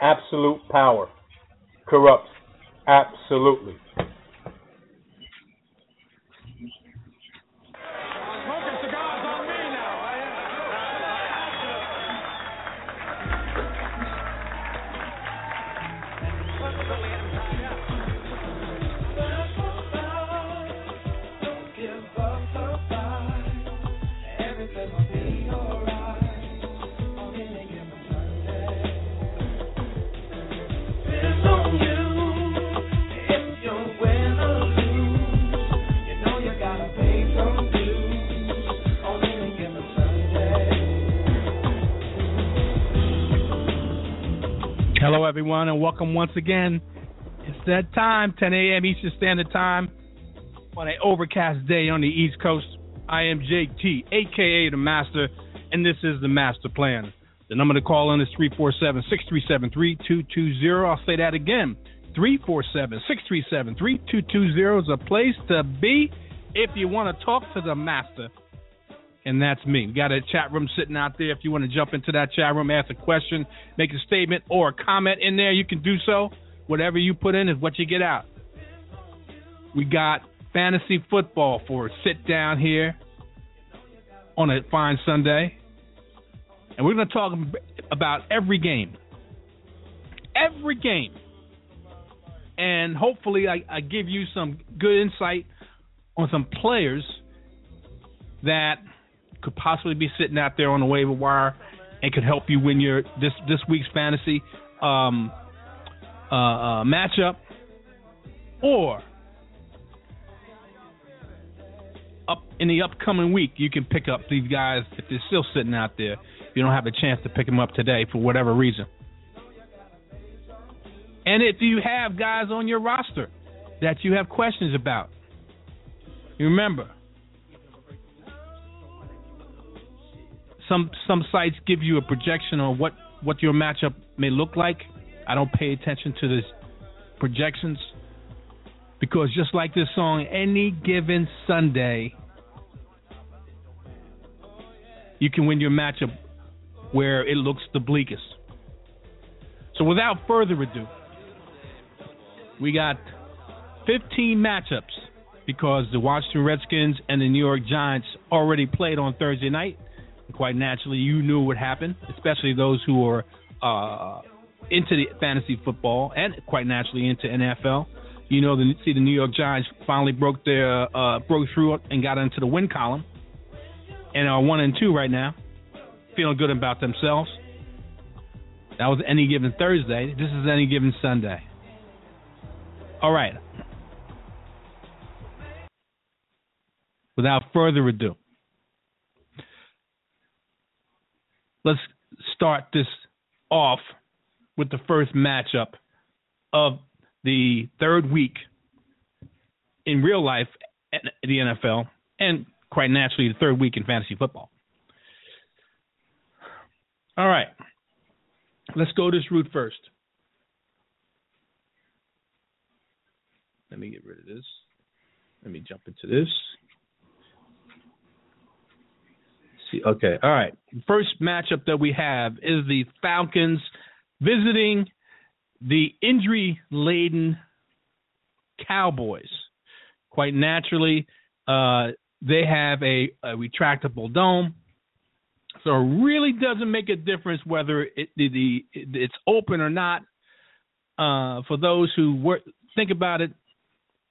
Absolute power corrupts. Absolutely. Everyone, and welcome once again. It's that time, 10 a.m. Eastern Standard Time, on an overcast day on the East Coast. I am JT, aka the Master, and this is the Master Plan. The number to call in is 347 637 3220. I'll say that again 347 637 3220 is a place to be if you want to talk to the Master and that's me. We got a chat room sitting out there. If you want to jump into that chat room, ask a question, make a statement, or a comment in there, you can do so. Whatever you put in is what you get out. We got fantasy football for a sit down here on a fine Sunday. And we're going to talk about every game. Every game. And hopefully, I, I give you some good insight on some players that could possibly be sitting out there on the waiver wire and could help you win your this this week's fantasy um, uh, uh, matchup, or up in the upcoming week you can pick up these guys if they're still sitting out there. You don't have a chance to pick them up today for whatever reason. And if you have guys on your roster that you have questions about, remember some some sites give you a projection on what what your matchup may look like. I don't pay attention to the projections because just like this song, any given Sunday, you can win your matchup where it looks the bleakest. So without further ado, we got 15 matchups because the Washington Redskins and the New York Giants already played on Thursday night quite naturally, you knew what happened, especially those who are uh, into the fantasy football and quite naturally into NFL. You know, the, see the New York Giants finally broke their uh, broke through and got into the win column, and are one and two right now, feeling good about themselves. That was any given Thursday. This is any given Sunday. All right. Without further ado, let's start this off with the first matchup of the third week in real life at the NFL, and quite naturally, the third week in fantasy football. All right, let's go this route first. Let me get rid of this. Let me jump into this. See. Okay, all right. First matchup that we have is the Falcons visiting the injury-laden Cowboys. Quite naturally, uh, they have a, a, retractable dome, so it really doesn't make a difference whether it, the, the it's open or not. Uh, for those who think about it,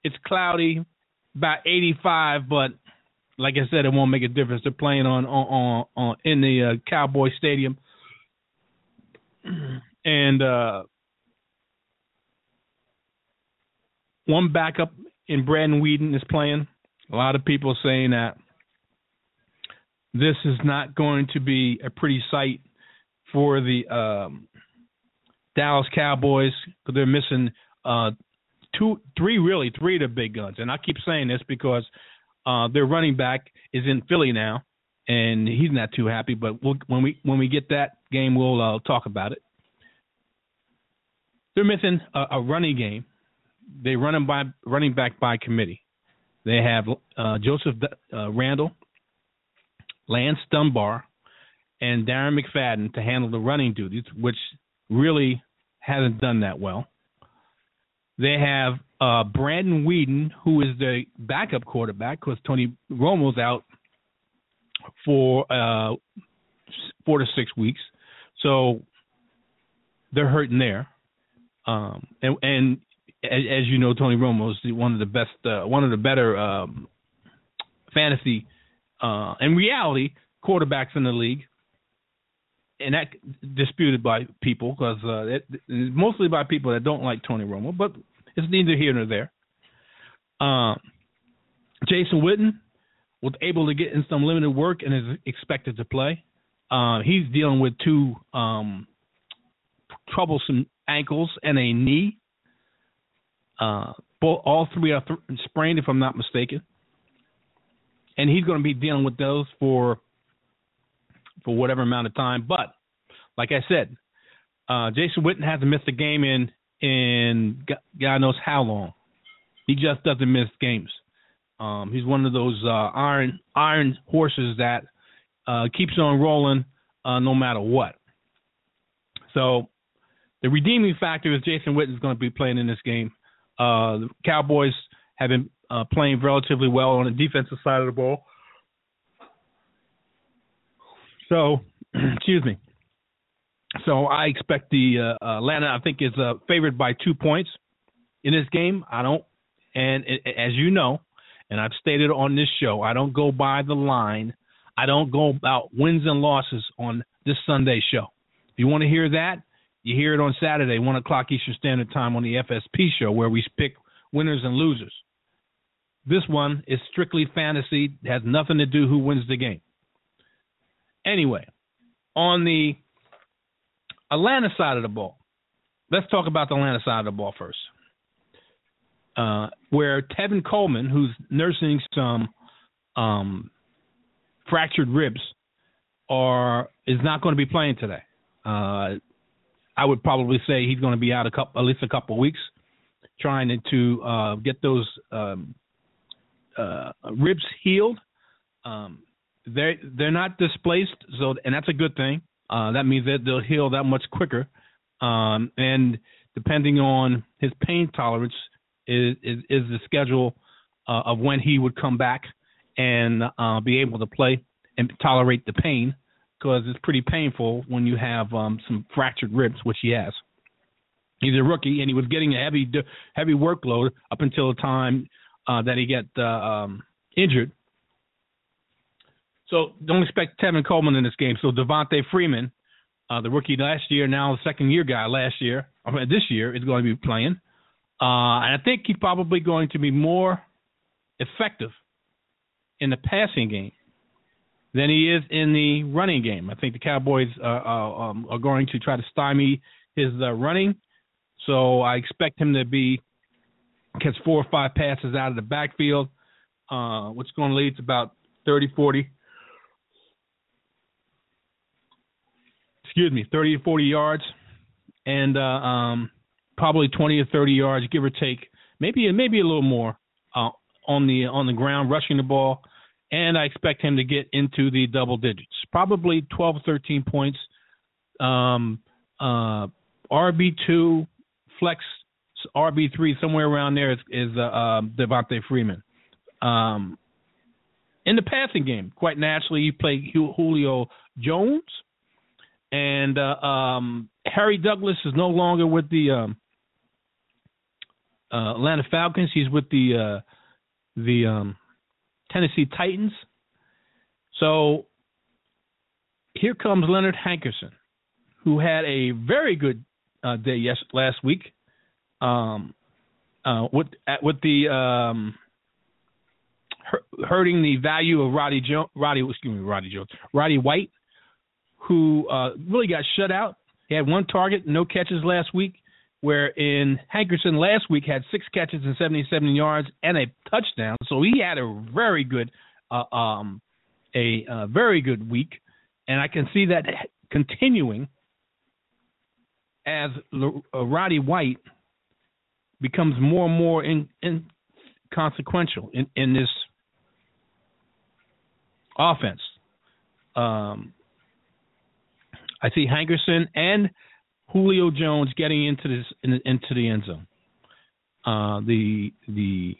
it's cloudy, about 85, but like I said, it won't make a difference. They're playing on on on, on in the uh, Cowboy Stadium, and uh, one backup in Brandon Weeden is playing. A lot of people saying that this is not going to be a pretty sight for the um, Dallas Cowboys because they're missing uh, two, three, really three of the big guns. And I keep saying this because uh, their running back is in Philly now, and he's not too happy. But we'll, when we when we get that game, we'll uh, talk about it. They're missing a, a running game. They run by running back by committee. They have uh, Joseph uh, Randle, Lance Dunbar, and Darren McFadden to handle the running duties, which really hasn't done that well. They have uh, Brandon Weeden, who is the backup quarterback because Tony Romo's out for uh, four to six weeks, so they're hurting there. Um, and, and as, you know, Tony Romo is one of the best, uh, one of the better um, fantasy uh, and reality quarterbacks in the league and that disputed by people because uh, mostly by people that don't like Tony Romo, but it's neither here nor there. Uh, Jason Witten was able to get in some limited work and is expected to play. Uh, he's dealing with two um, troublesome ankles and a knee. Uh, both, all three are th- sprained, if I'm not mistaken, and he's going to be dealing with those for for whatever amount of time. But like I said, uh, Jason Witten hasn't missed a game in in God knows how long. He just doesn't miss games. Um, he's one of those uh, iron iron horses that uh, keeps on rolling uh, no matter what. So the redeeming factor is Jason Witten is going to be playing in this game. Uh, the Cowboys have been uh, playing relatively well on the defensive side of the ball. So, excuse me. So I expect the uh, Atlanta. I think is uh, favored by two points in this game. I don't, and as you know, and I've stated on this show, I don't go by the line. I don't go about wins and losses on this Sunday show. If you want to hear that, you hear it on Saturday, one o'clock Eastern Standard Time on the FSP show, where we pick winners and losers. This one is strictly fantasy. It has nothing to do who wins the game. Anyway, on the Atlanta side of the ball, let's talk about the Atlanta side of the ball first. Uh, where Tevin Coleman, who's nursing some um, fractured ribs, are is not going to be playing today. Uh, I would probably say he's going to be out a couple, at least a couple of weeks, trying to uh, get those um, uh, ribs healed. Um, they they're not displaced, so and that's a good thing. Uh, that means that they'll heal that much quicker. Um, and depending on his pain tolerance, is is, is the schedule uh, of when he would come back and uh, be able to play and tolerate the pain because it's pretty painful when you have um, some fractured ribs, which he has. He's a rookie, and he was getting a heavy heavy workload up until the time uh, that he got uh, um, injured so don't expect Tevin Coleman in this game. So Devonta Freeman, uh, the rookie last year, now the second year guy last year, this year is going to be playing. Uh, and I think he's probably going to be more effective in the passing game than he is in the running game. I think the Cowboys uh, uh, um, are going to try to stymie his uh, running. So I expect him to be catch four or five passes out of the backfield, uh, which is going to lead to about 30, 40 excuse me, 30 to 40 yards, and uh, um, probably 20 or 30 yards, give or take, maybe maybe a little more uh, on the on the ground rushing the ball. And I expect him to get into the double digits, probably 12 or 13 points. Um, uh, RB two, flex RB three, somewhere around there is, is uh, uh, Devonta Freeman. Um, in the passing game, quite naturally, you play Julio Jones and uh, um, Harry Douglas is no longer with the um, uh, Atlanta Falcons. He's with the uh, the um, Tennessee Titans. So here comes Leonard Hankerson, who had a very good uh, day yes last week. Um, uh, with with the um, hurting the value of Roddy Roddy excuse me Roddy Jones Roddy White who uh, really got shut out He had one target, no catches last week, where in Hankerson last week had six catches and 77 yards and a touchdown. So he had a very good, uh, um, a uh, very good week, and I can see that continuing as uh, Roddy White becomes more and more in, inconsequential in, in this offense. Um, I see Hankerson and Julio Jones getting into this in, into the end zone. Uh, the the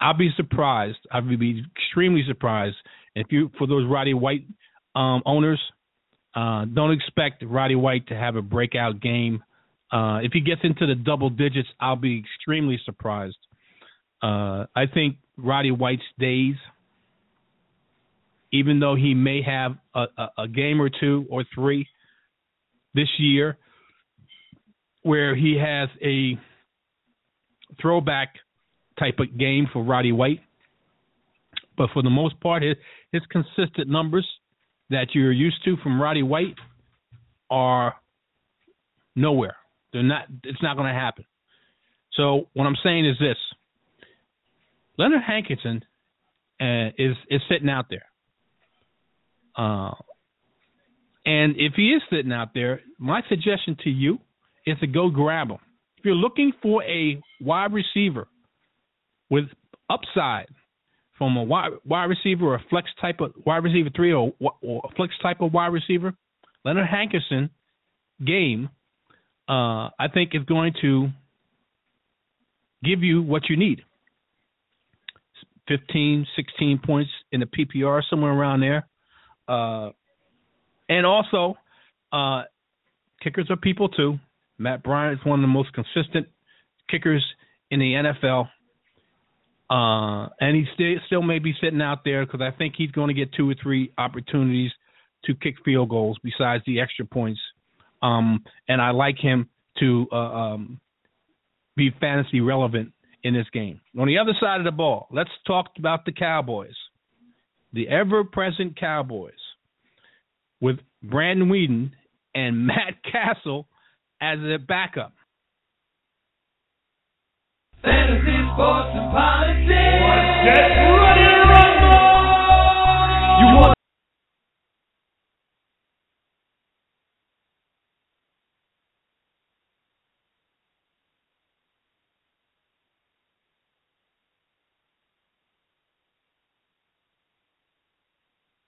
I'll be surprised. I would be extremely surprised if you for those Roddy White um, owners. Uh, don't expect Roddy White to have a breakout game. Uh, if he gets into the double digits, I'll be extremely surprised. Uh, I think Roddy White's days, even though he may have a, a, a game or two or three this year where he has a throwback type of game for Roddy White. But for the most part, his, his consistent numbers that you're used to from Roddy White are nowhere. They're not. It's not going to happen. So what I'm saying is this: Leonard Hankerson uh, is is sitting out there. Uh, and if he is sitting out there, my suggestion to you is to go grab him. If you're looking for a wide receiver with upside from a wide, wide receiver or a flex type of wide receiver three or, or a flex type of wide receiver, Leonard Hankerson game, uh, I think is going to give you what you need. 15, 16 points in the PPR, somewhere around there. Uh, and also, uh, kickers are people too. Matt Bryant is one of the most consistent kickers in the NFL. Uh, and he still may be sitting out there because I think he's going to get two or three opportunities to kick field goals besides the extra points. Um, and I like him to uh, um, be fantasy relevant in this game. On the other side of the ball, let's talk about the Cowboys, the ever-present Cowboys with Brandon Weeden and Matt Cassel as a backup. Fantasy sports and politics. Get ready to rumble. You want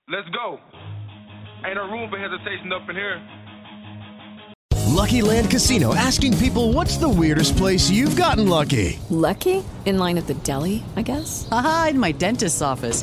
Let's go. Ain't no room for hesitation up in here. Lucky Land Casino asking people what's the weirdest place you've gotten lucky? Lucky? In line at the deli, I guess? Aha, in my dentist's office.